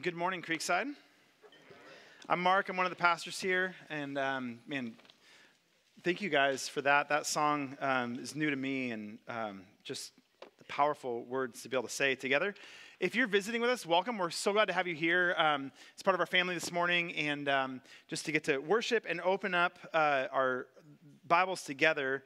Good morning, Creekside. I'm Mark. I'm one of the pastors here, and um, man, thank you guys for that. That song um, is new to me, and um, just the powerful words to be able to say together. If you're visiting with us, welcome. We're so glad to have you here. Um, it's part of our family this morning, and um, just to get to worship and open up uh, our Bibles together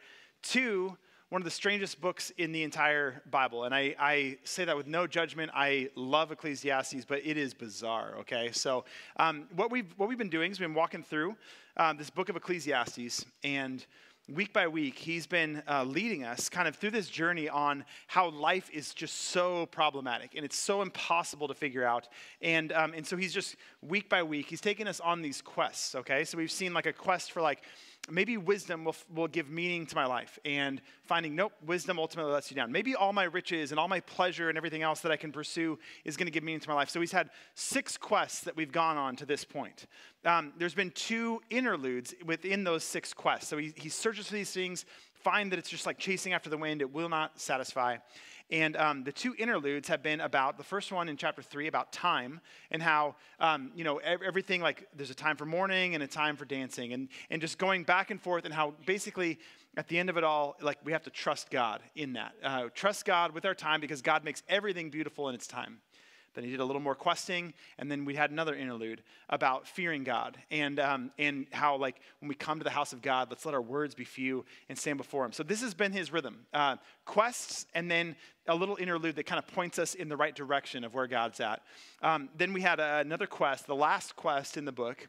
to one of the strangest books in the entire Bible. And I, I, say that with no judgment. I love Ecclesiastes, but it is bizarre, okay? So, um, what, we've, what we've been doing is we've been walking through um, this book of Ecclesiastes, and week by week, he's been uh, leading us kind of through this journey on how life is just so problematic and it's so impossible to figure out. And, um, and so he's just week by week, he's taking us on these quests, okay? So we've seen like a quest for like, maybe wisdom will, will give meaning to my life and finding nope wisdom ultimately lets you down. Maybe all my riches and all my pleasure and everything else that i can pursue is going to give meaning to my life. So he's had six quests that we've gone on to this point. Um, there's been two interludes within those six quests. So he, he searches for these things find that it's just like chasing after the wind it will not satisfy and um, the two interludes have been about the first one in chapter three about time and how, um, you know, everything like there's a time for mourning and a time for dancing and, and just going back and forth and how basically at the end of it all, like we have to trust God in that. Uh, trust God with our time because God makes everything beautiful in its time. Then he did a little more questing, and then we had another interlude about fearing God and, um, and how, like, when we come to the house of God, let's let our words be few and stand before him. So this has been his rhythm uh, quests, and then a little interlude that kind of points us in the right direction of where God's at. Um, then we had another quest, the last quest in the book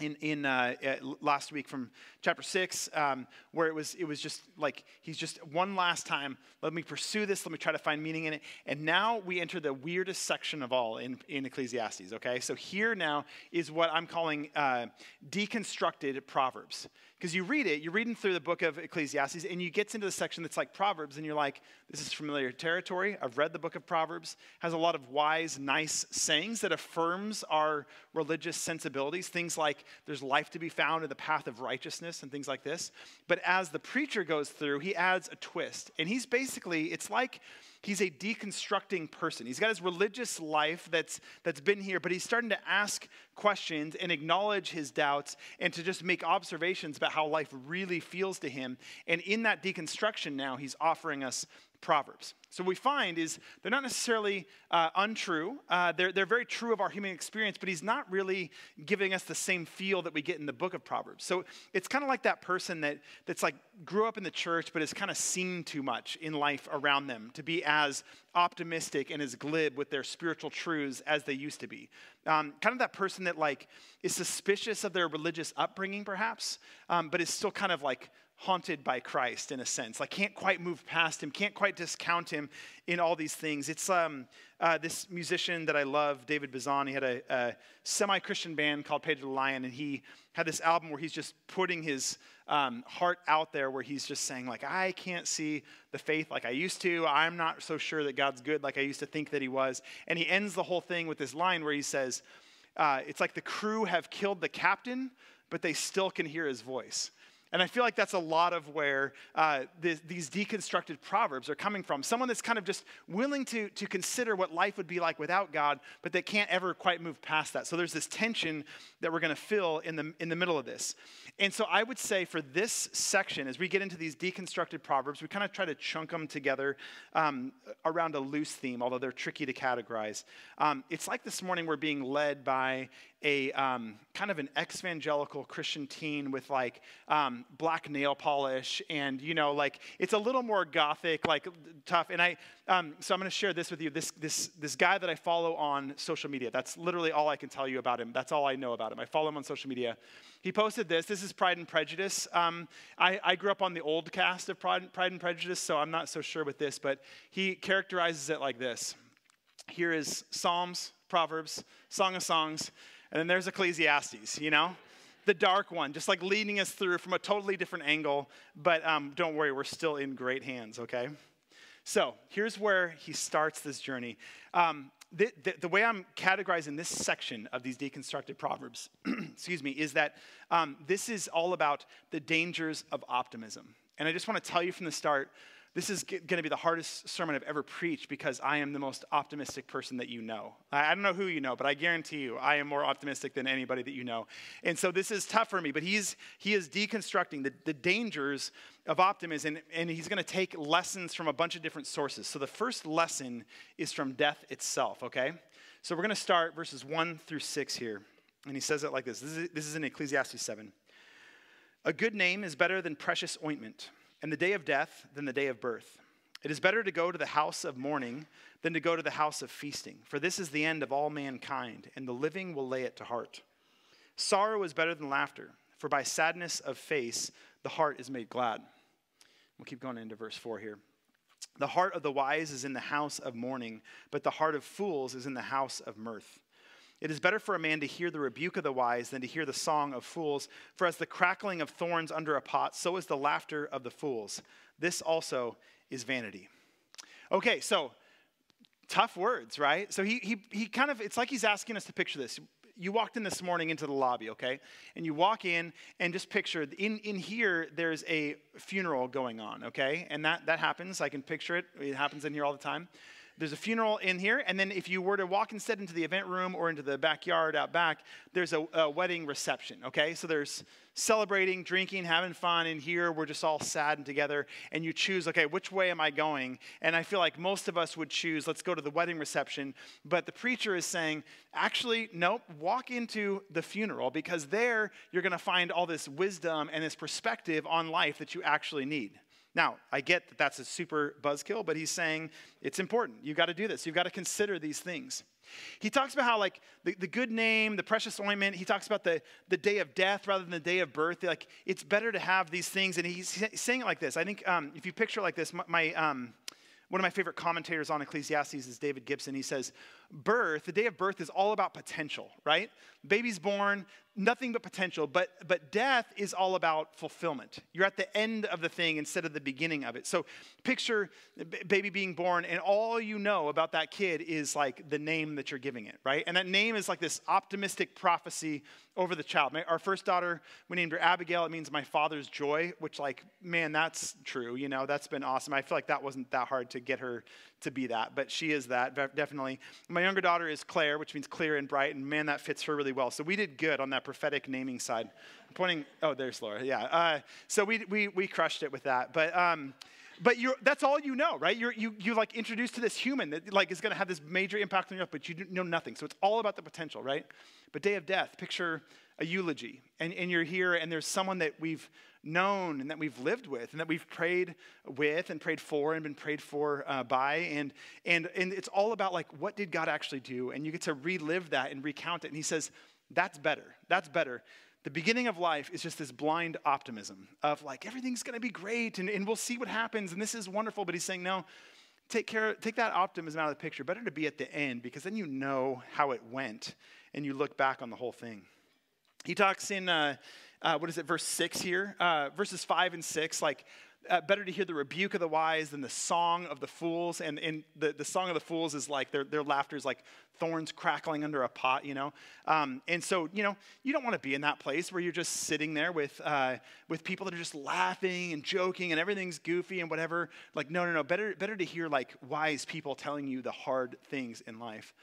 in, in uh, last week from chapter 6 um, where it was, it was just like he's just one last time let me pursue this let me try to find meaning in it. And now we enter the weirdest section of all in, in ecclesiastes okay? So here now is what i'm calling uh, deconstructed proverbs because you read it, you're reading through the book of Ecclesiastes, and you get into the section that's like Proverbs, and you're like, this is familiar territory. I've read the book of Proverbs, has a lot of wise, nice sayings that affirms our religious sensibilities. Things like there's life to be found in the path of righteousness and things like this. But as the preacher goes through, he adds a twist. And he's basically, it's like he's a deconstructing person. He's got his religious life that's, that's been here, but he's starting to ask questions and acknowledge his doubts and to just make observations about how life really feels to him. And in that deconstruction now, he's offering us Proverbs. So what we find is they're not necessarily uh, untrue. Uh, they're, they're very true of our human experience, but he's not really giving us the same feel that we get in the book of Proverbs. So it's kind of like that person that, that's like grew up in the church, but has kind of seen too much in life around them to be as optimistic and as glib with their spiritual truths as they used to be. Um, kind of that person that like is suspicious of their religious upbringing, perhaps, um, but is still kind of like haunted by Christ in a sense. Like can't quite move past him, can't quite discount him in all these things. It's um, uh, this musician that I love, David Bazan. He had a, a semi-Christian band called Pedro the Lion, and he had this album where he's just putting his um, heart out there, where he's just saying like, I can't see the faith like I used to. I'm not so sure that God's good like I used to think that He was. And he ends the whole thing with this line where he says, uh, "It's like the crew have killed the captain." But they still can hear his voice. And I feel like that's a lot of where uh, the, these deconstructed proverbs are coming from. Someone that's kind of just willing to, to consider what life would be like without God, but they can't ever quite move past that. So there's this tension that we're going to fill in the, in the middle of this. And so I would say for this section, as we get into these deconstructed proverbs, we kind of try to chunk them together um, around a loose theme, although they're tricky to categorize. Um, it's like this morning we're being led by a um, kind of an evangelical Christian teen with like um, black nail polish, and you know, like it's a little more gothic, like tough. And I, um, so I'm going to share this with you. This this this guy that I follow on social media. That's literally all I can tell you about him. That's all I know about him. I follow him on social media. He posted this. This is Pride and Prejudice. Um, I, I, grew up on the old cast of Pride, Pride and Prejudice, so I'm not so sure with this, but he characterizes it like this. Here is Psalms, Proverbs, Song of Songs, and then there's Ecclesiastes, you know? The dark one, just like leading us through from a totally different angle. But um, don't worry, we're still in great hands, okay? So here's where he starts this journey. Um, the, the, the, way I'm categorizing this section of these deconstructed proverbs, excuse me, is that um, this is all about the dangers of optimism. And I just want to tell you from the start this is going to be the hardest sermon I've ever preached because I am the most optimistic person that you know. I don't know who you know, but I guarantee you I am more optimistic than anybody that you know. And so this is tough for me, but he's, he is deconstructing the, the dangers of optimism, and, and he's going to take lessons from a bunch of different sources. So the first lesson is from death itself, okay? So we're going to start verses 1 through 6 here. And he says it like this this is, this is in Ecclesiastes 7. A good name is better than precious ointment and the day of death than the day of birth. It is better to go to the house of mourning than to go to the house of feasting, for this is the end of all mankind, and the living will lay it to heart. Sorrow is better than laughter, for by sadness of face the heart is made glad. We'll keep going into verse 4 here. The heart of the wise is in the house of mourning, but the heart of fools is in the house of mirth. It is better for a man to hear the rebuke of the wise than to hear the song of fools. For as the crackling of thorns under a pot, so is the laughter of the fools. This also is vanity. Okay, so tough words, right? So he, he, he kind of, it's like he's asking us to picture this. You walked in this morning into the lobby, okay? And you walk in and just picture in, in here, there's a funeral going on, okay? And that, that happens. I can picture it. It happens in here all the time there's a funeral in here, and then if you were to walk instead into the event room or into the backyard out back, there's a, a wedding reception, okay? So there's celebrating, drinking, having fun. In here, we're just all sad and together, and you choose, okay, which way am I going? And I feel like most of us would choose, let's go to the wedding reception. But the preacher is saying, actually, nope, walk into the funeral because there you're going to find all this wisdom and this perspective on life that you actually need. Now, I get that that's a super buzzkill, but he's saying it's important. You've got to do this. You've got to consider these things. He talks about how, like, the, the good name, the precious ointment, he talks about the, the day of death rather than the day of birth. Like, it's better to have these things. And he's saying it like this. I think um, if you picture like this, my, my um, one of my favorite commentators on Ecclesiastes is David Gibson. He says, Birth, the day of birth is all about potential, right? Baby's born, nothing but potential. But, but death is all about fulfillment. You're at the end of the thing instead of the beginning of it. So picture baby being born, and all you know about that kid is like the name that you're giving it, right? And that name is like this optimistic prophecy over the child. Our first daughter, we named her Abigail. It means my father's joy, which, like, man, that's true. You know, that's been awesome. I feel like that wasn't that hard to get her to be that, but she is that, definitely. My younger daughter is Claire, which means clear and bright, and man, that fits her really well. So we did good on that prophetic naming side. I'm pointing, oh, there's Laura, yeah. Uh, so we, we, we crushed it with that. But, um, but you're, that's all you know, right? You're, you, you like introduced to this human that like is going to have this major impact on your life, but you know nothing. So it's all about the potential, right? But day of death, picture a eulogy, and, and you're here, and there's someone that we've known and that we've lived with and that we've prayed with and prayed for and been prayed for uh, by. And, and and it's all about like what did god actually do? And you get to relive that and recount it. And he says that's better. That's better. The beginning of life is just this blind optimism of like everything's going to be great and, and we'll see what happens and this is wonderful. But he's saying no take care take that optimism out of the picture. Better to be at the end because then you know how it went and you look back on the whole thing he talks in uh, uh, what is it, verse 6 here? Uh, verses 5 and 6, like, uh, better to hear the rebuke of the wise than the song of the fools. And, and the, the song of the fools is like, their, their laughter is like thorns crackling under a pot, you know? Um, and so, you know, you don't want to be in that place where you're just sitting there with, uh, with people that are just laughing and joking and everything's goofy and whatever. Like, no, no, no. Better, better to hear like wise people telling you the hard things in life.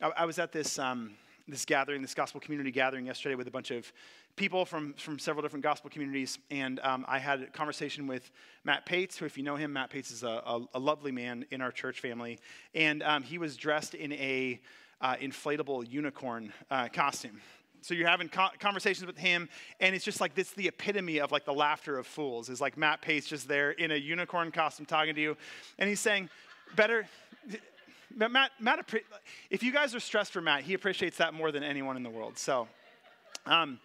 I, I was at this. Um, this gathering, this gospel community gathering yesterday with a bunch of people from, from several different gospel communities. And um, I had a conversation with Matt Pates, who, if you know him, Matt Pates is a, a, a lovely man in our church family. And um, he was dressed in a uh, inflatable unicorn uh, costume. So you're having co- conversations with him, and it's just like this the epitome of like the laughter of fools is like Matt Pates just there in a unicorn costume talking to you. And he's saying, better Matt, Matt, if you guys are stressed for Matt, he appreciates that more than anyone in the world. So, um,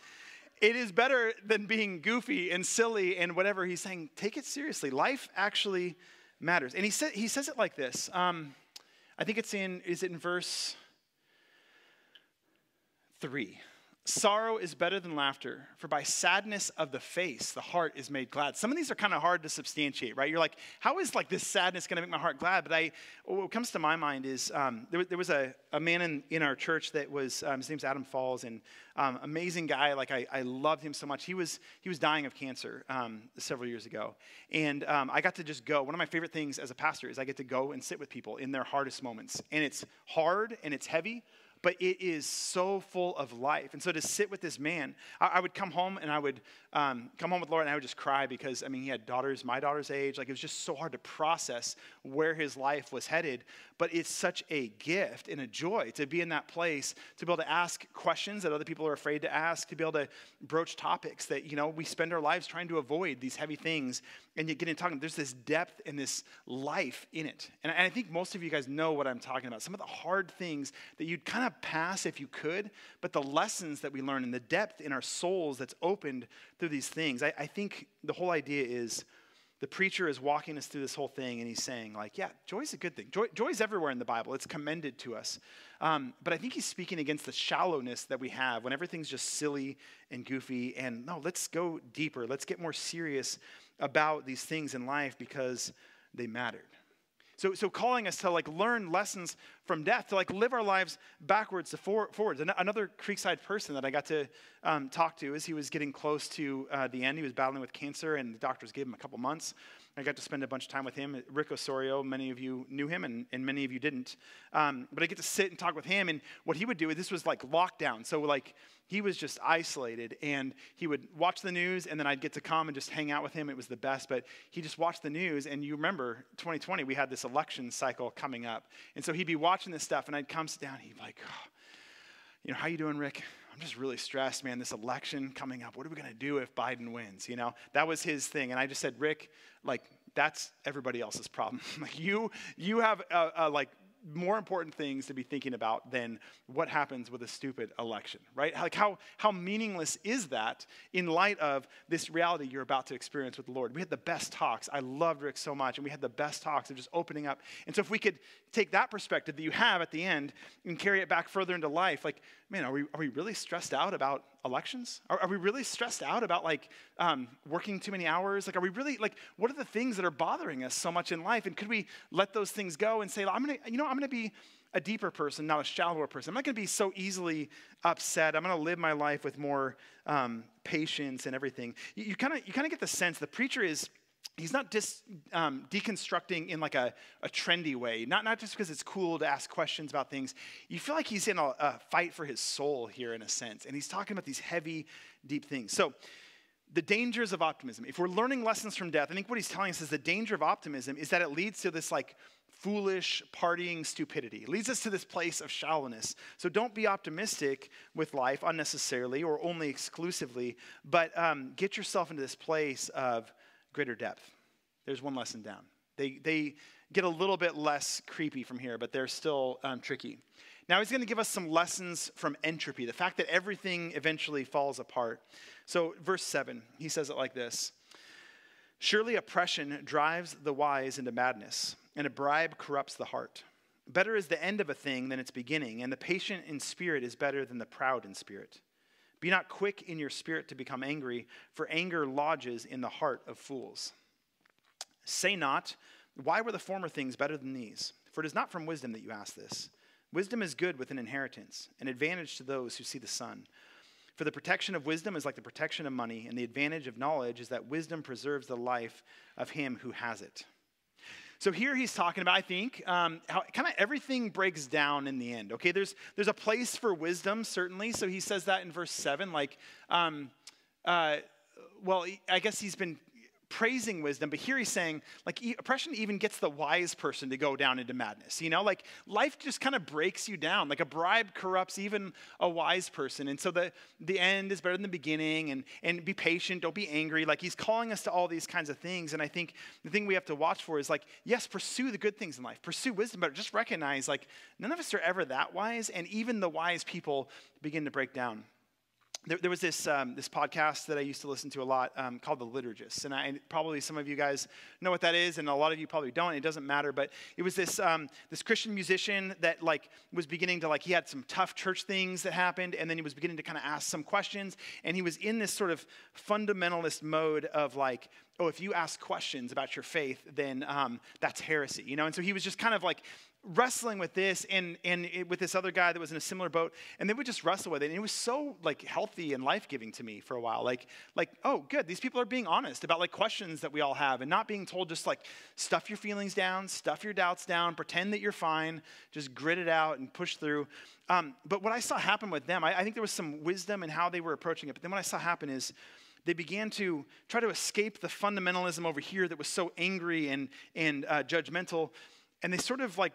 it is better than being goofy and silly and whatever. He's saying, take it seriously. Life actually matters. And he, he says it like this. Um, I think it's in, is it in verse three? Sorrow is better than laughter, for by sadness of the face, the heart is made glad. Some of these are kind of hard to substantiate, right? You're like, how is like this sadness going to make my heart glad? But I, what comes to my mind is um, there, there, was a, a man in, in our church that was, um, his name's Adam Falls, and um, amazing guy. Like I, I loved him so much. He was, he was dying of cancer um, several years ago. And um, I got to just go. One of my favorite things as a pastor is I get to go and sit with people in their hardest moments. And it's hard and it's heavy, but it is so full of life. And so to sit with this man, I, I would come home and I would um, come home with Laura and I would just cry because, I mean, he had daughters my daughter's age. Like it was just so hard to process where his life was headed. But it's such a gift and a joy to be in that place, to be able to ask questions that other people are afraid to ask, to be able to broach topics that, you know, we spend our lives trying to avoid these heavy things. And you get in talking, there's this depth and this life in it. And I think most of you guys know what I'm talking about. Some of the hard things that you'd kind of pass if you could, but the lessons that we learn and the depth in our souls that's opened through these things. I, I think the whole idea is the preacher is walking us through this whole thing and he's saying like yeah joy's a good thing. Joy, joy's everywhere in the bible. It's commended to us. Um, but i think he's speaking against the shallowness that we have when everything's just silly and goofy and no let's go deeper. Let's get more serious about these things in life because they mattered so, so calling us to like learn lessons from death, to like live our lives backwards to for, forwards. Another Creekside person that I got to um, talk to as he was getting close to uh, the end, he was battling with cancer, and the doctors gave him a couple months. I got to spend a bunch of time with him. Rick Osorio, many of you knew him, and, and many of you didn't. Um, but I get to sit and talk with him, and what he would do, this was like lockdown. So, like, he was just isolated, and he would watch the news, and then I'd get to come and just hang out with him. It was the best, but he just watched the news, and you remember 2020, we had this election cycle coming up. And so he'd be watching this stuff, and I'd come sit down, he'd be like, oh, you know, how you doing, Rick? I'm just really stressed, man. This election coming up. What are we going to do if Biden wins? You know, that was his thing. And I just said, Rick, like, that's everybody else's problem. like, you, you have, uh, uh, like, more important things to be thinking about than what happens with a stupid election, right? Like how, how meaningless is that in light of this reality you're about to experience with the Lord? We had the best talks. I loved Rick so much, and we had the best talks of just opening up. And so if we could take that perspective that you have at the end and carry it back further into life, like, man, are we, are we really stressed out about elections? Are, are we really stressed out about like um, working too many hours? Like, are we really, like, what are the things that are bothering us so much in life? And could we let those things go and say, I'm gonna, you know, I'm gonna be a deeper person, not a shallower person. I'm not going to be so easily upset. I'm going to live my life with more um, patience and everything. You kind of you kind of get the sense the preacher is he's not dis, um, deconstructing in like a, a trendy way not, not just because it's cool to ask questions about things. You feel like he's in a, a, fight for his soul here in a sense and he's talking about these heavy deep things. So the dangers of optimism. If we're learning lessons from death i think what he's telling us is the danger of optimism is that it leads to this like foolish partying stupidity. It leads us to this place of shallowness. So don't be optimistic with life unnecessarily or only exclusively but um, get yourself into this place of greater depth. There's one lesson down. They, they get a little bit less creepy from here, but they're still um, tricky. Now he's going to give us some lessons from entropy, the fact that everything eventually falls apart. So, verse 7, he says it like this Surely oppression drives the wise into madness, and a bribe corrupts the heart. Better is the end of a thing than its beginning, and the patient in spirit is better than the proud in spirit. Be not quick in your spirit to become angry, for anger lodges in the heart of fools. Say not, Why were the former things better than these? For it is not from wisdom that you ask this. Wisdom is good with an inheritance, an advantage to those who see the sun. For the protection of wisdom is like the protection of money, and the advantage of knowledge is that wisdom preserves the life of him who has it. So here he's talking about, I think, um, how kind of everything breaks down in the end. Okay, there's there's a place for wisdom certainly. So he says that in verse seven, like, um, uh, well, I guess he's been praising wisdom, but here he's saying, like, oppression even gets the wise person to go down into madness. You know, like, life just kind of breaks you down. Like, a bribe corrupts even a wise person. And so the, the end is better than the beginning, and, and be patient, don't be angry. Like, he's calling us to all these kinds of things. And I think the thing we have to watch for is, like, yes, pursue the good things in life, pursue wisdom, but just recognize, like, none of us are ever that wise, and even the wise people begin to break down. There, there was this, um, this podcast that I used to listen to a lot um, called The Liturgists. And I, probably some of you guys know what that is, and a lot of you probably don't. It doesn't matter. But it was this, um, this Christian musician that like was beginning to like, he had some tough church things that happened, and then he was beginning to kind of ask some questions. And he was in this sort of fundamentalist mode of like, oh, if you ask questions about your faith, then um, that's heresy, you know? And so he was just kind of like wrestling with this and, and it, with this other guy that was in a similar boat and they would just wrestle with it. And it was so like healthy and life-giving to me for a while. Like like oh good these people are being honest about like questions that we all have and not being told just like stuff your feelings down stuff your doubts down pretend that you're fine just grit it out and push through. Um, but what i saw happen with them I, I think there was some wisdom in how they were approaching it but then what i saw happen is they began to try to escape the fundamentalism over here that was so angry and, and uh, judgmental and they sort of like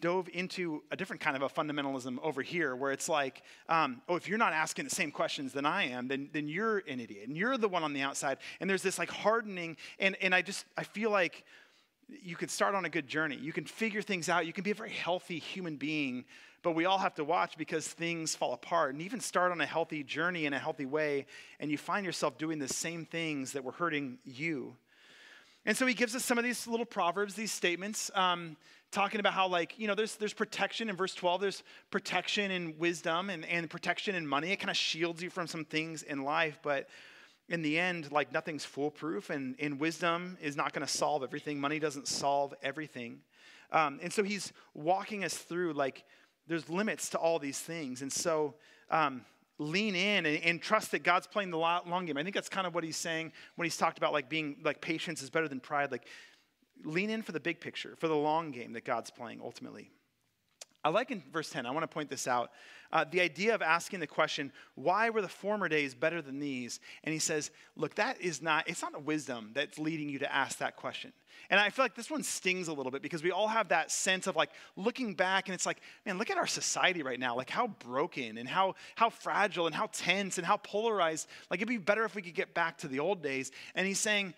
dove into a different kind of a fundamentalism over here where it's like, um, oh, if you're not asking the same questions than I am, then, then you're an idiot and you're the one on the outside. And there's this like hardening. And, and I just, I feel like you could start on a good journey. You can figure things out. You can be a very healthy human being, but we all have to watch because things fall apart. And even start on a healthy journey in a healthy way, and you find yourself doing the same things that were hurting you. And so he gives us some of these little proverbs, these statements, um, talking about how, like, you know, there's, there's protection in verse 12, there's protection in wisdom and, and protection in money. It kind of shields you from some things in life, but in the end, like, nothing's foolproof, and, and wisdom is not going to solve everything. Money doesn't solve everything. Um, and so he's walking us through, like, there's limits to all these things. And so, um, lean in and, and, trust that God's playing the long game. I think that's kind of what he's saying when he's talked about like being like patience is better than pride. Like lean in for the big picture, for the long game that God's playing ultimately. I like in verse 10, I want to point this out. Uh, the idea of asking the question, why were the former days better than these? And he says, look, that is not, it's not a wisdom that's leading you to ask that question. And I feel like this one stings a little bit because we all have that sense of like looking back and it's like, man, look at our society right now, like how broken and how, how fragile and how tense and how polarized. Like it'd be better if we could get back to the old days. And he's saying,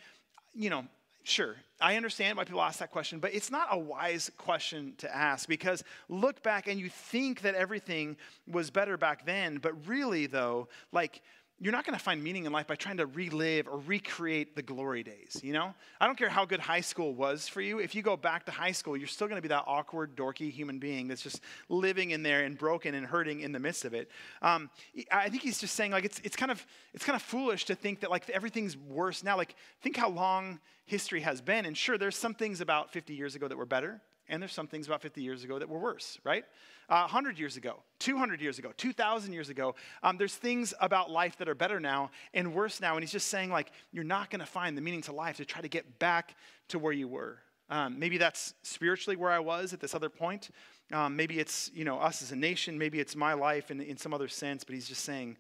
you know, Sure, I understand why people ask that question, but it's not a wise question to ask because look back and you think that everything was better back then, but really, though, like, you're not going to find meaning in life by trying to relive or recreate the glory days, you know? I don't care how good high school was for you. If you go back to high school, you're still going to be that awkward, dorky human being that's just living in there and broken and hurting in the midst of it. Um, I think he's just saying, like, it's, it's, kind of, it's kind of foolish to think that, like, everything's worse now. Like, think how long history has been. And sure, there's some things about 50 years ago that were better, and there's some things about 50 years ago that were worse, right? Uh, 100 years ago, 200 years ago, 2,000 years ago, um, there's things about life that are better now and worse now. And he's just saying, like, you're not going to find the meaning to life to try to get back to where you were. Um, maybe that's spiritually where I was at this other point. Um, maybe it's, you know, us as a nation. Maybe it's my life in, in some other sense. But he's just saying,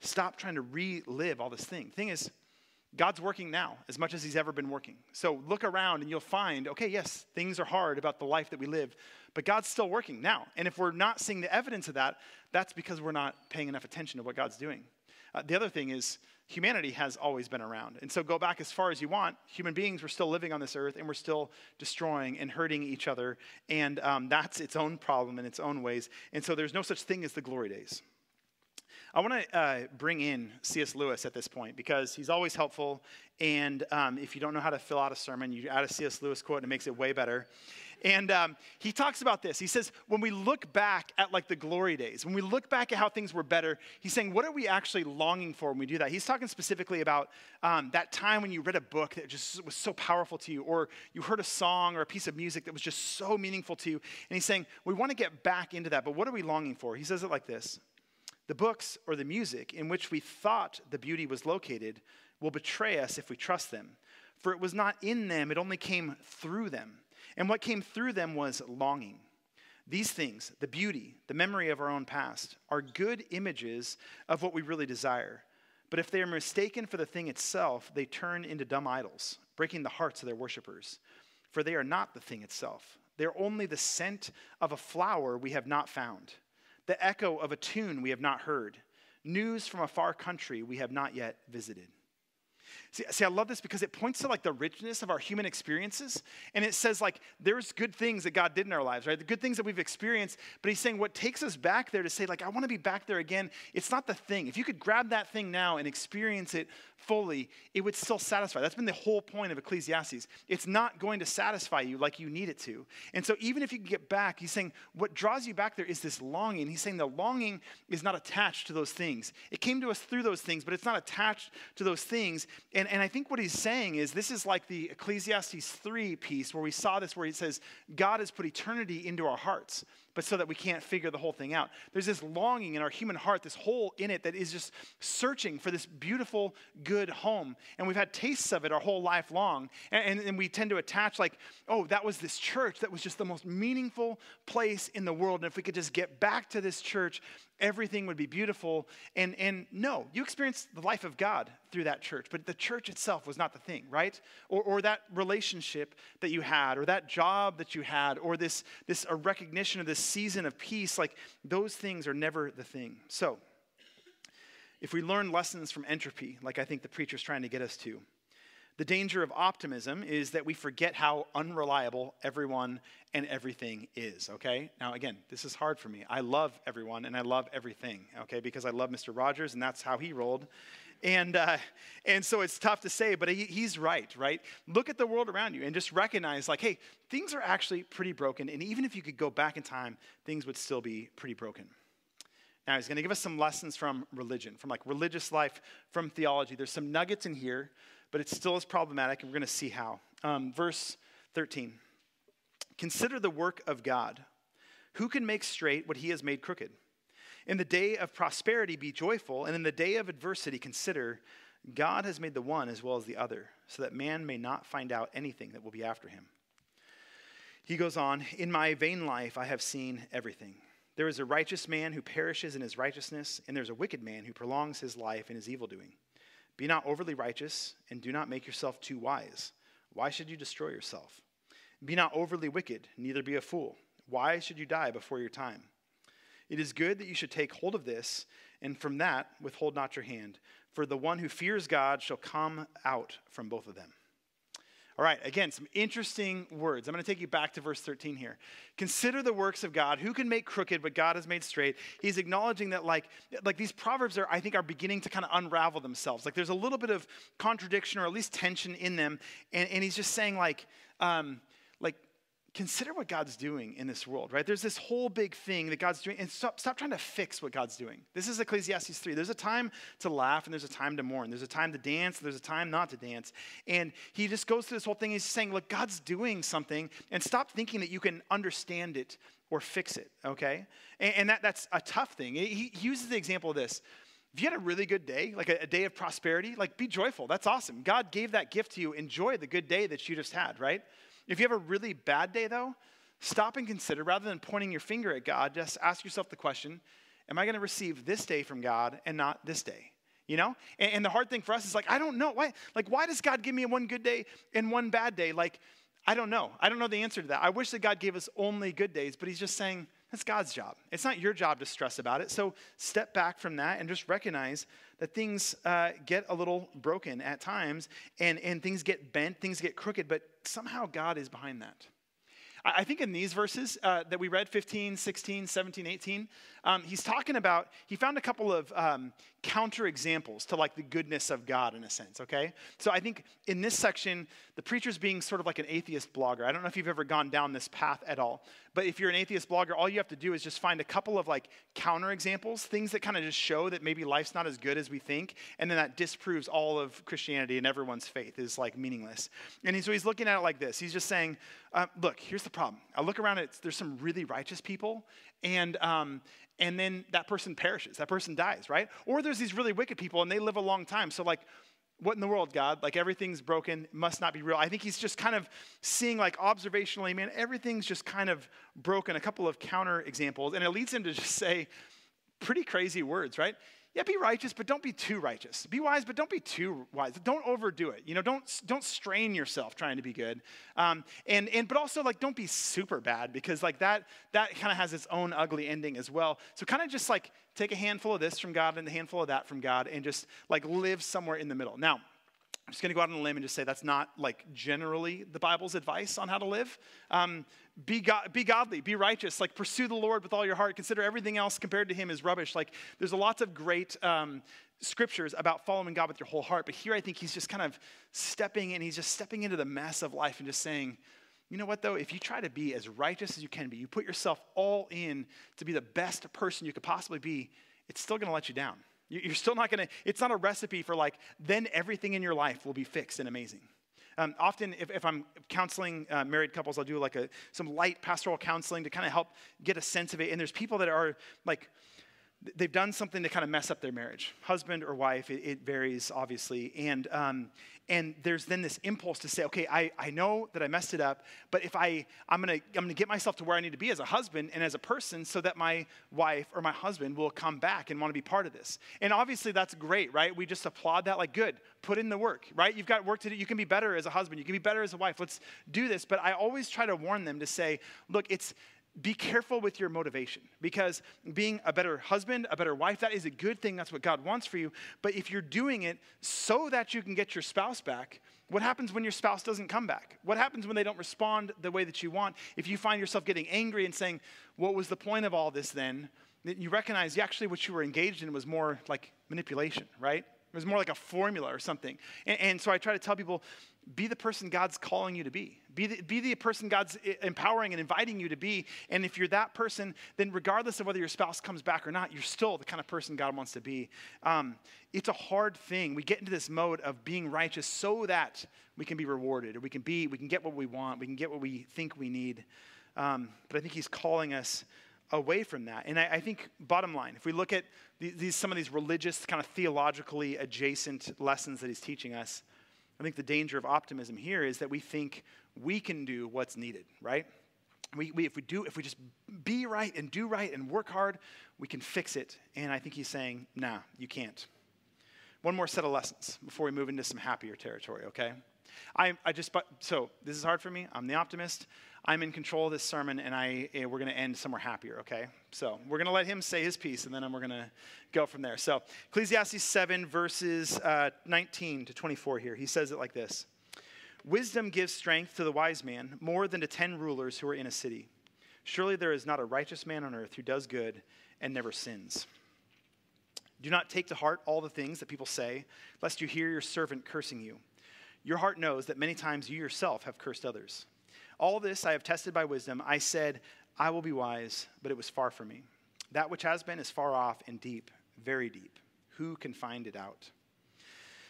stop trying to relive all this thing. Thing is, God's working now as much as He's ever been working. So look around and you'll find, okay, yes, things are hard about the life that we live, but God's still working now. And if we're not seeing the evidence of that, that's because we're not paying enough attention to what God's doing. Uh, the other thing is, humanity has always been around. And so go back as far as you want. Human beings were still living on this earth and we're still destroying and hurting each other. And um, that's its own problem in its own ways. And so there's no such thing as the glory days. I want to uh, bring in C.S. Lewis at this point because he's always helpful. And um, if you don't know how to fill out a sermon, you add a C.S. Lewis quote and it makes it way better. And um, he talks about this. He says, when we look back at like the glory days, when we look back at how things were better, he's saying, what are we actually longing for when we do that? He's talking specifically about um, that time when you read a book that just was so powerful to you, or you heard a song or a piece of music that was just so meaningful to you. And he's saying, we want to get back into that, but what are we longing for? He says it like this the books or the music in which we thought the beauty was located will betray us if we trust them. For it was not in them, it only came through them. And what came through them was longing. These things, the beauty, the memory of our own past, are good images of what we really desire. But if they are mistaken for the thing itself, they turn into dumb idols, breaking the hearts of their worshippers. For they are not the thing itself, they're only the scent of a flower we have not found the echo of a tune we have not heard, news from a far country we have not yet visited. See, see, I love this because it points to like the richness of our human experiences. And it says, like, there's good things that God did in our lives, right? The good things that we've experienced. But he's saying what takes us back there to say, like, I want to be back there again. It's not the thing. If you could grab that thing now and experience it fully, it would still satisfy. That's been the whole point of Ecclesiastes. It's not going to satisfy you like you need it to. And so, even if you can get back, he's saying what draws you back there is this longing. He's saying the longing is not attached to those things. It came to us through those things, but it's not attached to those things. And, and I think what he's saying is this is like the Ecclesiastes 3 piece where we saw this, where he says, God has put eternity into our hearts but so that we can't figure the whole thing out. There's this longing in our human heart, this hole in it that is just searching for this beautiful, good home. And we've had tastes of it our whole life long. And, and, and we tend to attach, like, oh, that was this church that was just the most meaningful place in the world. And if we could just get back to this church, everything would be beautiful. And, and no, you experienced the life of God through that church, but the church itself was not the thing, right? Or, or that relationship that you had, or that job that you had, or this, this a recognition of this season of peace, like those things are never the thing. So, if we learn lessons from entropy, like I think the preacher's trying to get us to, the danger of optimism is that we forget how unreliable everyone and everything is, okay? Now, again, this is hard for me. I love everyone and I love everything, okay, because I love Mr. Rogers and that's how he rolled. And, uh, and so it's tough to say, but he, he's right, right? Look at the world around you and just recognize, like, hey, things are actually pretty broken. And even if you could go back in time, things would still be pretty broken. Now, he's going to give us some lessons from religion, from like religious life, from theology. There's some nuggets in here but it still is problematic, and we're going to see how. Um, verse 13 Consider the work of God. Who can make straight what he has made crooked? In the day of prosperity, be joyful, and in the day of adversity, consider God has made the one as well as the other, so that man may not find out anything that will be after him. He goes on, In my vain life, I have seen everything. There is a righteous man who perishes in his righteousness, and there's a wicked man who prolongs his life in his evil doing. Be not overly righteous, and do not make yourself too wise. Why should you destroy yourself? Be not overly wicked, neither be a fool. Why should you die before your time? It is good that you should take hold of this, and from that withhold not your hand. For the one who fears God shall come out from both of them. All right, again, some interesting words. I'm going to take you back to verse 13 here. Consider the works of God. Who can make crooked what God has made straight? He's acknowledging that, like, like these proverbs are, I think, are beginning to kind of unravel themselves. Like, there's a little bit of contradiction or at least tension in them. And, and he's just saying, like, um, consider what God's doing in this world, right? There's this whole big thing that God's doing, and stop, stop trying to fix what God's doing. This is Ecclesiastes 3. There's a time to laugh and there's a time to mourn. There's a time to dance, there's a time not to dance. And he just goes through this whole thing. He's saying, look, God's doing something, and stop thinking that you can understand it or fix it, okay? And, and that, that's a tough thing. He, he uses the example of this if you had a really good day, like a, a, day of prosperity, like be joyful. That's awesome. God gave that gift to you. Enjoy the good day that you just had, right? If you have a really bad day, though, stop and consider rather than pointing your finger at God, just ask yourself the question Am I going to receive this day from God and not this day? You know? And, and, the hard thing for us is like, I don't know. Why, like, why does God give me one good day and one bad day? Like, I don't know. I don't know the answer to that. I wish that God gave us only good days, but He's just saying, that's God's job. It's not your job to stress about it. So step back from that and just recognize that things uh, get a little broken at times and, and things get bent, things get crooked, but somehow God is behind that. I think in these verses uh, that we read 15, 16, 17, 18, um, he's talking about, he found a couple of um, counter examples to like the goodness of God in a sense, okay? So I think in this section, the preacher's being sort of like an atheist blogger. I don't know if you've ever gone down this path at all, but if you're an atheist blogger, all you have to do is just find a couple of like counter examples, things that kind of just show that maybe life's not as good as we think, and then that disproves all of Christianity and everyone's faith is like meaningless. And so he's looking at it like this. He's just saying, uh, look, here's the problem. I look around at there's some really righteous people, and um, and then that person perishes. That person dies, right? Or there's these really wicked people and they live a long time. So, like, what in the world, God? Like, everything's broken, must not be real. I think he's just kind of seeing, like, observationally, man, everything's just kind of broken. A couple of counter examples. And it leads him to just say pretty crazy words, right? Yeah, be righteous, but don't be too righteous. Be wise, but don't be too wise. Don't overdo it. You know, don't don't strain yourself trying to be good. Um, and and but also like don't be super bad because like that that kind of has its own ugly ending as well. So kind of just like take a handful of this from God and a handful of that from God and just like live somewhere in the middle. Now, I'm just going to go out on a limb and just say that's not like generally the Bible's advice on how to live. Um, be, be godly, be righteous, like pursue the Lord with all your heart. Consider everything else compared to Him is rubbish. Like there's a lots of great um, scriptures about following God with your whole heart, but here I think He's just kind of stepping in. He's just stepping into the mess of life and just saying, you know what though? If you try to be as righteous as you can be, you put yourself all in to be the best person you could possibly be, it's still to let you down. You're still not to, it's not a recipe for like, then everything in your life will be fixed and amazing. Um, often, if, if, I'm counseling uh, married couples, I'll do like a, some light pastoral counseling to kind of help get a sense of it. And there's people that are like, they've done something to kind of mess up their marriage, husband or wife, it, it varies obviously. And, um, and there's then this impulse to say, okay, I, I know that I messed it up, but if I, I'm gonna, I'm gonna get myself to where I need to be as a husband and as a person so that my wife or my husband will come back and wanna be part of this. And obviously that's great, right? We just applaud that, like, good, put in the work, right? You've got work to do. You can be better as a husband, you can be better as a wife. Let's do this. But I always try to warn them to say, look, it's, be careful with your motivation because being a better husband, a better wife, that is a good thing. That's what God wants for you. But if you're doing it so that you can get your spouse back, what happens when your spouse doesn't come back? What happens when they don't respond the way that you want? If you find yourself getting angry and saying, What was the point of all this then? You recognize actually what you were engaged in was more like manipulation, right? It was more like a formula or something. And, and so I try to tell people be the person God's calling you to be. Be the, be the person God's empowering and inviting you to be. And if you're that person, then regardless of whether your spouse comes back or not, you're still the kind of person God wants to be. Um, it's a hard thing. We get into this mode of being righteous so that we can be rewarded, or we can be, we can get what we want, we can get what we think we need. Um, but I think He's calling us away from that. And I, I think, bottom line, if we look at these, some of these religious, kind of theologically adjacent lessons that He's teaching us, I think the danger of optimism here is that we think we can do what's needed, right? We, we, if we do, if we just be right and do right and work hard, we can fix it. And I think he's saying, nah, you can't. One more set of lessons before we move into some happier territory, okay? I, I just, so this is hard for me. I'm the optimist. I'm in control of this sermon, and I, eh, we're going to end somewhere happier, okay? So we're going to let him say his piece, and then we're going to go from there. So Ecclesiastes 7, verses uh, 19 to 24 here. He says it like this Wisdom gives strength to the wise man more than to ten rulers who are in a city. Surely there is not a righteous man on earth who does good and never sins. Do not take to heart all the things that people say, lest you hear your servant cursing you. Your heart knows that many times you yourself have cursed others. All this I have tested by wisdom. I said, I will be wise, but it was far from me. That which has been is far off and deep, very deep. Who can find it out?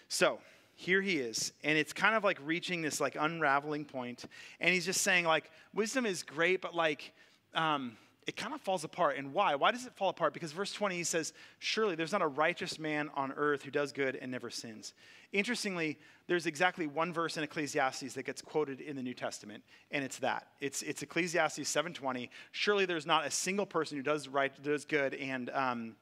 So, here he is and it's kind of like reaching this like unraveling point and he's just saying like wisdom is great but like um, it kind of falls apart. And why? Why does it fall apart? Because verse 20 he says, Surely there's not a righteous man on earth who does good and never sins. Interestingly, there's exactly one verse in Ecclesiastes that gets quoted in the New Testament, and it's that. It's, it's Ecclesiastes 7.20. Surely there's not a single person who does right, does good, and um,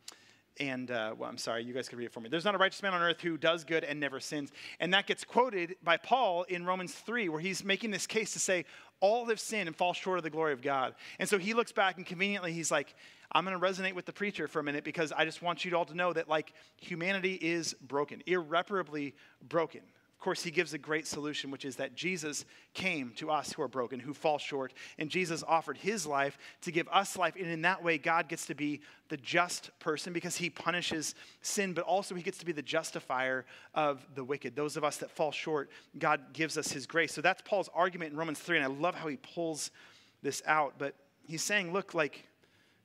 and uh, well, I'm sorry, you guys can read it for me. There's not a righteous man on earth who does good and never sins. And that gets quoted by Paul in Romans 3, where he's making this case to say, all have sinned and fall short of the glory of God. And so he looks back and conveniently he's like, I'm going to resonate with the preacher for a minute because I just want you all to know that like humanity is broken, irreparably broken course, he gives a great solution, which is that Jesus came to us who are broken, who fall short, and Jesus offered his life to give us life. And in that way, God gets to be the just person because he punishes sin, but also he gets to be the justifier of the wicked. Those of us that fall short, God gives us his grace. So that's Paul's argument in Romans 3, and I love how he pulls this out. But he's saying, look, like,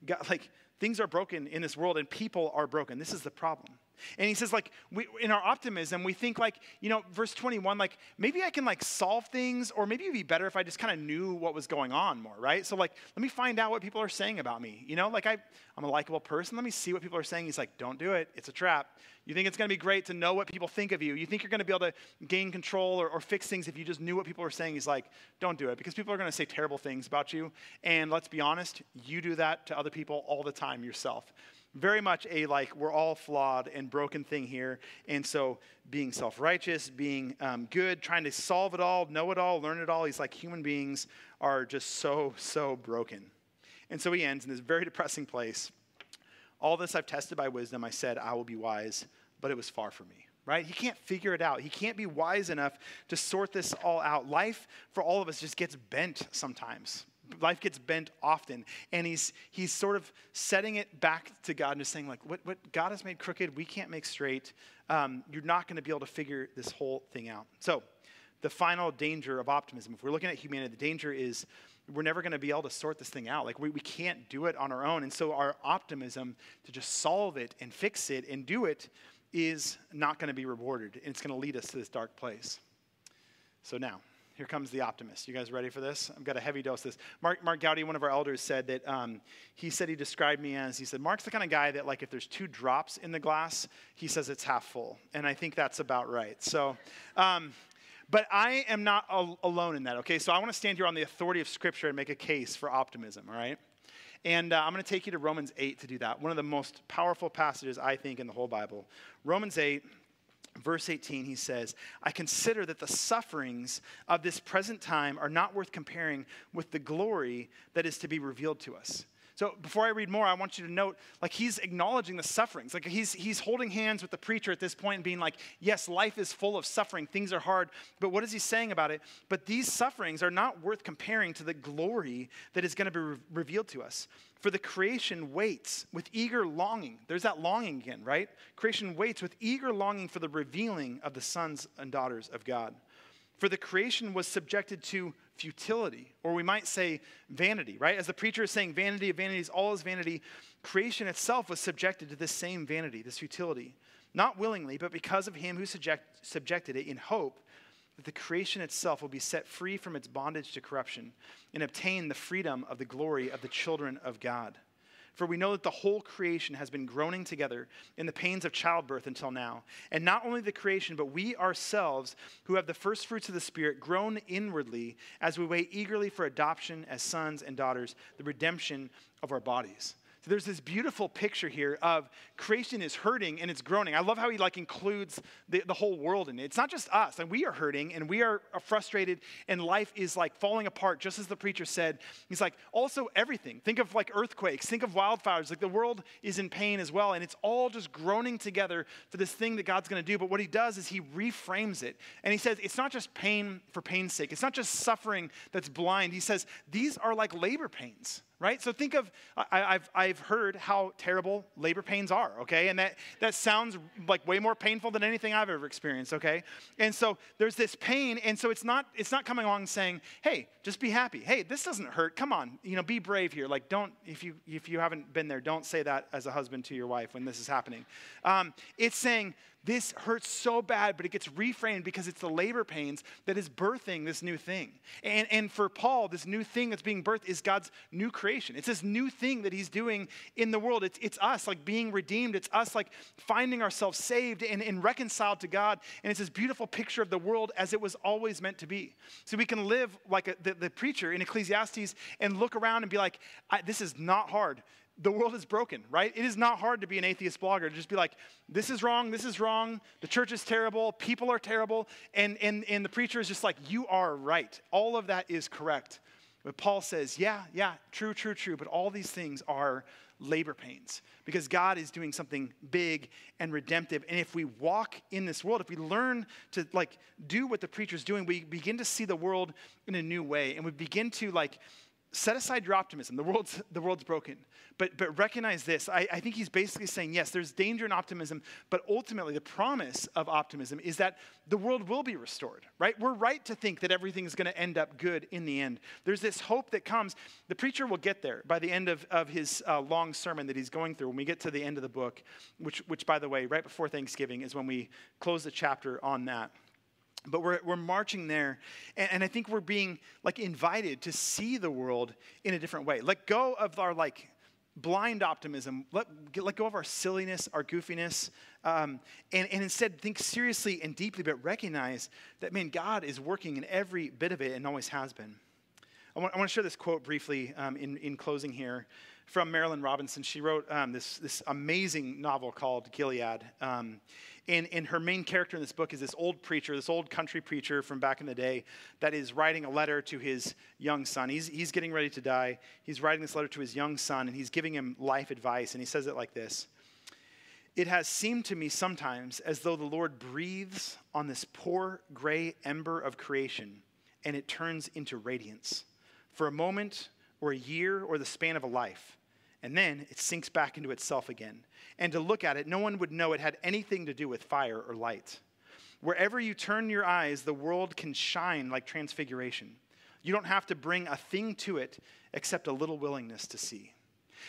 God, like things are broken in this world and people are broken. This is the problem. And he says, like, we, in our optimism, we think, like, you know, verse 21, like, maybe I can, like, solve things, or maybe it'd be better if I just kind of knew what was going on more, right? So, like, let me find out what people are saying about me. You know, like, I, I'm a likable person. Let me see what people are saying. He's like, don't do it. It's a trap. You think it's going to be great to know what people think of you. You think you're going to be able to gain control or, or fix things if you just knew what people are saying. He's like, don't do it because people are going to say terrible things about you. And let's be honest, you do that to other people all the time yourself very much a like we're all flawed and broken thing here and so being self-righteous being um, good trying to solve it all know it all learn it all he's like human beings are just so so broken and so he ends in this very depressing place all this i've tested by wisdom i said i will be wise but it was far from me right? He can't figure it out. He can't be wise enough to sort this all out. Life for all of us just gets bent sometimes. Life gets bent often. And he's, he's sort of setting it back to God and just saying, like, what, what God has made crooked, we can't make straight. Um, you're not going to be able to figure this whole thing out. So, the final danger of optimism, if we're looking at humanity, the danger is we're never going to be able to sort this thing out. Like, we, we can't do it on our own. And so, our optimism to just solve it and fix it and do it is not going to be rewarded. And it's going to lead us to this dark place. So, now, here comes the optimist. You guys ready for this? I've got a heavy dose of this. Mark, Mark Gowdy, one of our elders, said that um, he said he described me as he said, Mark's the kind of guy that, like, if there's two drops in the glass, he says it's half full. And I think that's about right. So, um, but I am not al- alone in that, okay? So I want to stand here on the authority of Scripture and make a case for optimism, all right? And uh, I'm going to take you to Romans 8 to do that. One of the most powerful passages, I think, in the whole Bible. Romans 8, verse 18, he says, I consider that the sufferings of this present time are not worth comparing with the glory that is to be revealed to us. So before I read more, I want you to note, like he's acknowledging the sufferings. Like he's he's holding hands with the preacher at this point and being like, yes, life is full of suffering, things are hard. But what is he saying about it? But these sufferings are not worth comparing to the glory that is going to be re- revealed to us. For the creation waits with eager longing. There's that longing again, right? Creation waits with eager longing for the revealing of the sons and daughters of God. For the creation was subjected to futility, or we might say vanity, right? As the preacher is saying, vanity of vanities, all is vanity. Creation itself was subjected to this same vanity, this futility. Not willingly, but because of him who subject, subjected it in hope that the creation itself will be set free from its bondage to corruption and obtain the freedom of the glory of the children of God. For we know that the whole creation has been groaning together in the pains of childbirth until now. And not only the creation, but we ourselves, who have the first fruits of the Spirit, groan inwardly as we wait eagerly for adoption as sons and daughters, the redemption of our bodies. There's this beautiful picture here of creation is hurting and it's groaning. I love how he like includes the, the whole world in it. It's not just us, and we are hurting and we are frustrated, and life is like falling apart, just as the preacher said. He's like, also everything. Think of like earthquakes, think of wildfires. Like the world is in pain as well, and it's all just groaning together for this thing that God's gonna do. But what he does is he reframes it. And he says, it's not just pain for pain's sake, it's not just suffering that's blind. He says, these are like labor pains right? So think of, I, have I've heard how terrible labor pains are, okay? And that, that sounds like way more painful than anything I've ever experienced, okay? And so there's this pain, and so it's not, it's not coming along saying, hey, just be happy. Hey, this doesn't hurt. Come on, you know, be brave here. Like, don't, if you, if you haven't been there, don't say that as a husband to your wife when this is happening. Um, it's saying, this hurts so bad, but it gets reframed because it's the labor pains that is birthing this new thing. And, and for Paul, this new thing that's being birthed is God's new creation. It's this new thing that he's doing in the world. It's, it's us like being redeemed. It's us like finding ourselves saved and, and reconciled to God. And it's this beautiful picture of the world as it was always meant to be. So we can live like a, the, the preacher in Ecclesiastes and look around and be like, this is not hard the world is broken, right? It is not hard to be an atheist blogger to just be like, this is wrong, this is wrong, the church is terrible, people are terrible, and, and, and the preacher is just like, you are right. All of that is correct. But Paul says, yeah, yeah, true, true, true, but all these things are labor pains because God is doing something big and redemptive. And if we walk in this world, if we learn to like do what the preacher's doing, we begin to see the world in a new way and we begin to like set aside your optimism. The world's, the world's broken. But, but recognize this. I, I think he's basically saying, yes, there's danger in optimism, but ultimately the promise of optimism is that the world will be restored, right? We're right to think that everything's going to end up good in the end. There's this hope that comes. The preacher will get there by the end of, of his uh, long sermon that he's going through. When we get to the end of the book, which, which, by the way, right before Thanksgiving is when we close the chapter on that but we're, we're marching there and, and, i think we're being like invited to see the world in a different way. Let go of our like blind optimism. Let, let go of our silliness our goofiness um, and, and instead think seriously and deeply but recognize that man god is working in every bit of it and always has been. I want, I want to share this quote briefly um, in, in closing here from marilynne robinson. She wrote um, this, this amazing novel called gilead um, and, and her main character in this book is this old preacher, this old country preacher from back in the day that is writing a letter to his young son. He's, he's getting ready to die. He's writing this letter to his young son, and he's giving him life advice. And he says it like this It has seemed to me sometimes as though the Lord breathes on this poor gray ember of creation and it turns into radiance for a moment or a year or the span of a life. And then it sinks back into itself again. And to look at it, no one would know it had anything to do with fire or light. Wherever you turn your eyes, the world can shine like transfiguration. You don't have to bring a thing to it except a little willingness to see.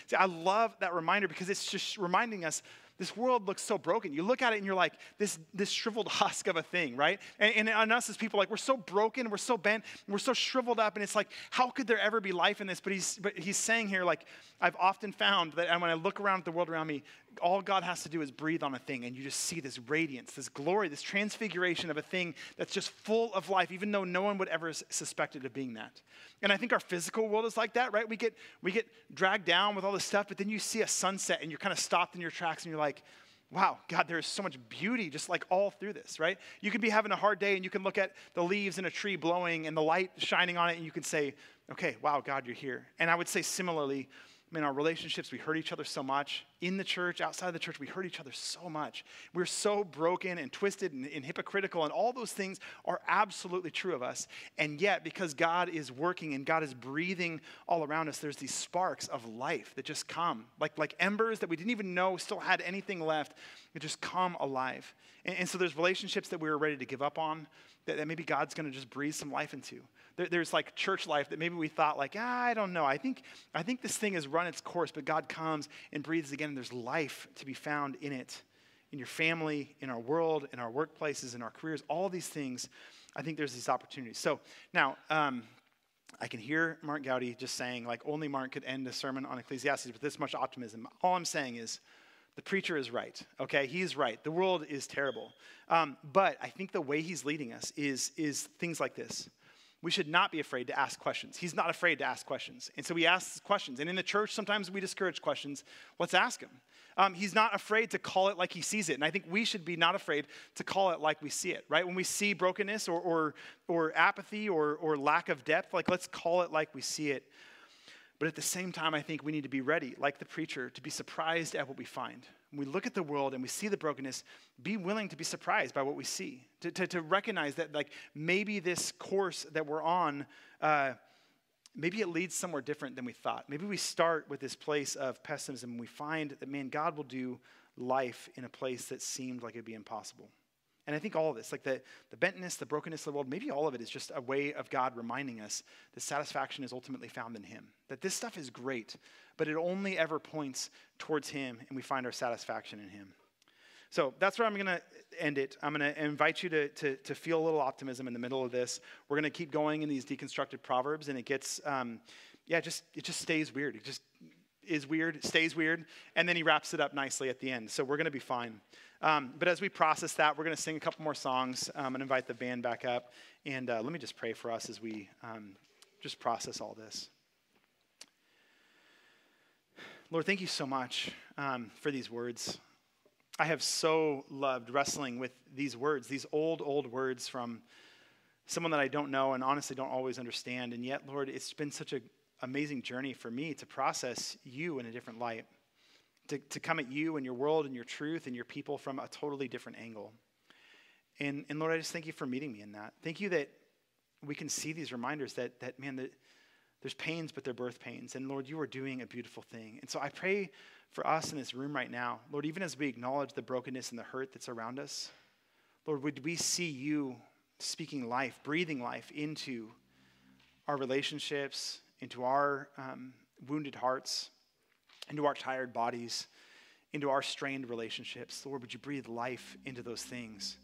See, I love that reminder because it's just reminding us this world looks so broken. You look at it and you're like, this, this shriveled husk of a thing, right? And, and on us as people, like, we're so broken, we're so bent, we're so shriveled up, and it's like, how could there ever be life in this? But he's, but he's saying here, like, I've often found that when I look around at the world around me, all God has to do is breathe on a thing, and you just see this radiance, this glory, this transfiguration of a thing that's just full of life, even though no one would ever suspect it of being that. And I think our physical world is like that, right? We get, we get dragged down with all this stuff, but then you see a sunset and you're kind of stopped in your tracks and you're like, wow, God, there's so much beauty just like all through this, right? You could be having a hard day and you can look at the leaves in a tree blowing and the light shining on it and you can say, okay, wow, God, you're here. And I would say similarly, in our relationships, we hurt each other so much. In the church, outside the church, we hurt each other so much. We're so broken and twisted and, and, hypocritical, and all those things are absolutely true of us. And yet, because God is working and God is breathing all around us, there's these sparks of life that just come, like, like embers that we didn't even know still had anything left, that just come alive. And, and so there's relationships that we were ready to give up on that, that maybe God's going to just breathe some life into. There, there's like church life that maybe we thought like, ah, I don't know. I think, I think this thing has run its course, but God comes and breathes again, and there's life to be found in it, in your family, in our world, in our workplaces, in our careers, all these things. I think there's these opportunities. So now, um, I can hear Mark Gowdy just saying, like, only Mark could end a sermon on Ecclesiastes with this much optimism. All I'm saying is, the preacher is right, okay? He's right. The world is terrible. Um, but I think the way he's leading us is, is things like this. We should not be afraid to ask questions. He's not afraid to ask questions. And so he asks questions. And in the church, sometimes we discourage questions. Let's ask him. Um, he's not afraid to call it like he sees it. And I think we should be not afraid to call it like we see it, right? When we see brokenness or, or, or apathy or, or lack of depth, like let's call it like we see it. But at the same time, I think we need to be ready, like the preacher, to be surprised at what we find. When we look at the world and we see the brokenness, be willing to be surprised by what we see, to, to, to recognize that, like, maybe this course that we're on, uh, maybe it leads somewhere different than we thought. Maybe we start with this place of pessimism and we find that, man, God will do life in a place that seemed like it'd be impossible. And I think all of this, like the, the bentness, the brokenness of the world, maybe all of it is just a way of God reminding us that satisfaction is ultimately found in Him. That this stuff is great, but it only ever points towards Him, and we find our satisfaction in Him. So that's where I'm going to end it. I'm going to invite you to, to, to, feel a little optimism in the middle of this. We're going to keep going in these deconstructed proverbs, and it gets, um, yeah, just it just stays weird. It just is weird, stays weird, and then he wraps it up nicely at the end. So we're going to be fine. Um, but as we process that, we're going to sing a couple more songs um, and invite the band back up. And uh, let me just pray for us as we um, just process all this. Lord, thank you so much um, for these words. I have so loved wrestling with these words, these old, old words from someone that I don't know and honestly don't always understand. And yet, Lord, it's been such an amazing journey for me to process you in a different light to, to come at you and your world and your truth and your people from a totally different angle. And, and Lord, I just thank you for meeting me in that. Thank you that we can see these reminders that, that man, that there's pains, but they're birth pains. And Lord, you are doing a beautiful thing. And so I pray for us in this room right now, Lord, even as we acknowledge the brokenness and the hurt that's around us, Lord, would we see you speaking life, breathing life into our relationships, into our um, wounded hearts, into our tired bodies, into our strained relationships. Lord, would you breathe life into those things?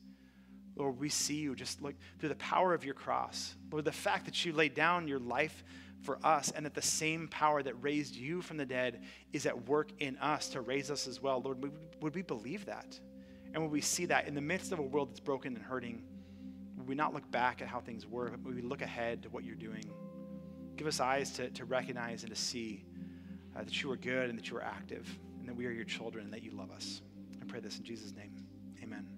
Lord, we see you just look through the power of your cross. Lord, the fact that you laid down your life for us and that the same power that raised you from the dead is at work in us to raise us as well. Lord, would we believe that? And would we see that in the midst of a world that's broken and hurting? Would we not look back at how things were, but would we look ahead to what you're doing? Give us eyes to, to recognize and to see uh, that you are good and that you are active, and that we are your children and that you love us. I pray this in Jesus' name. Amen.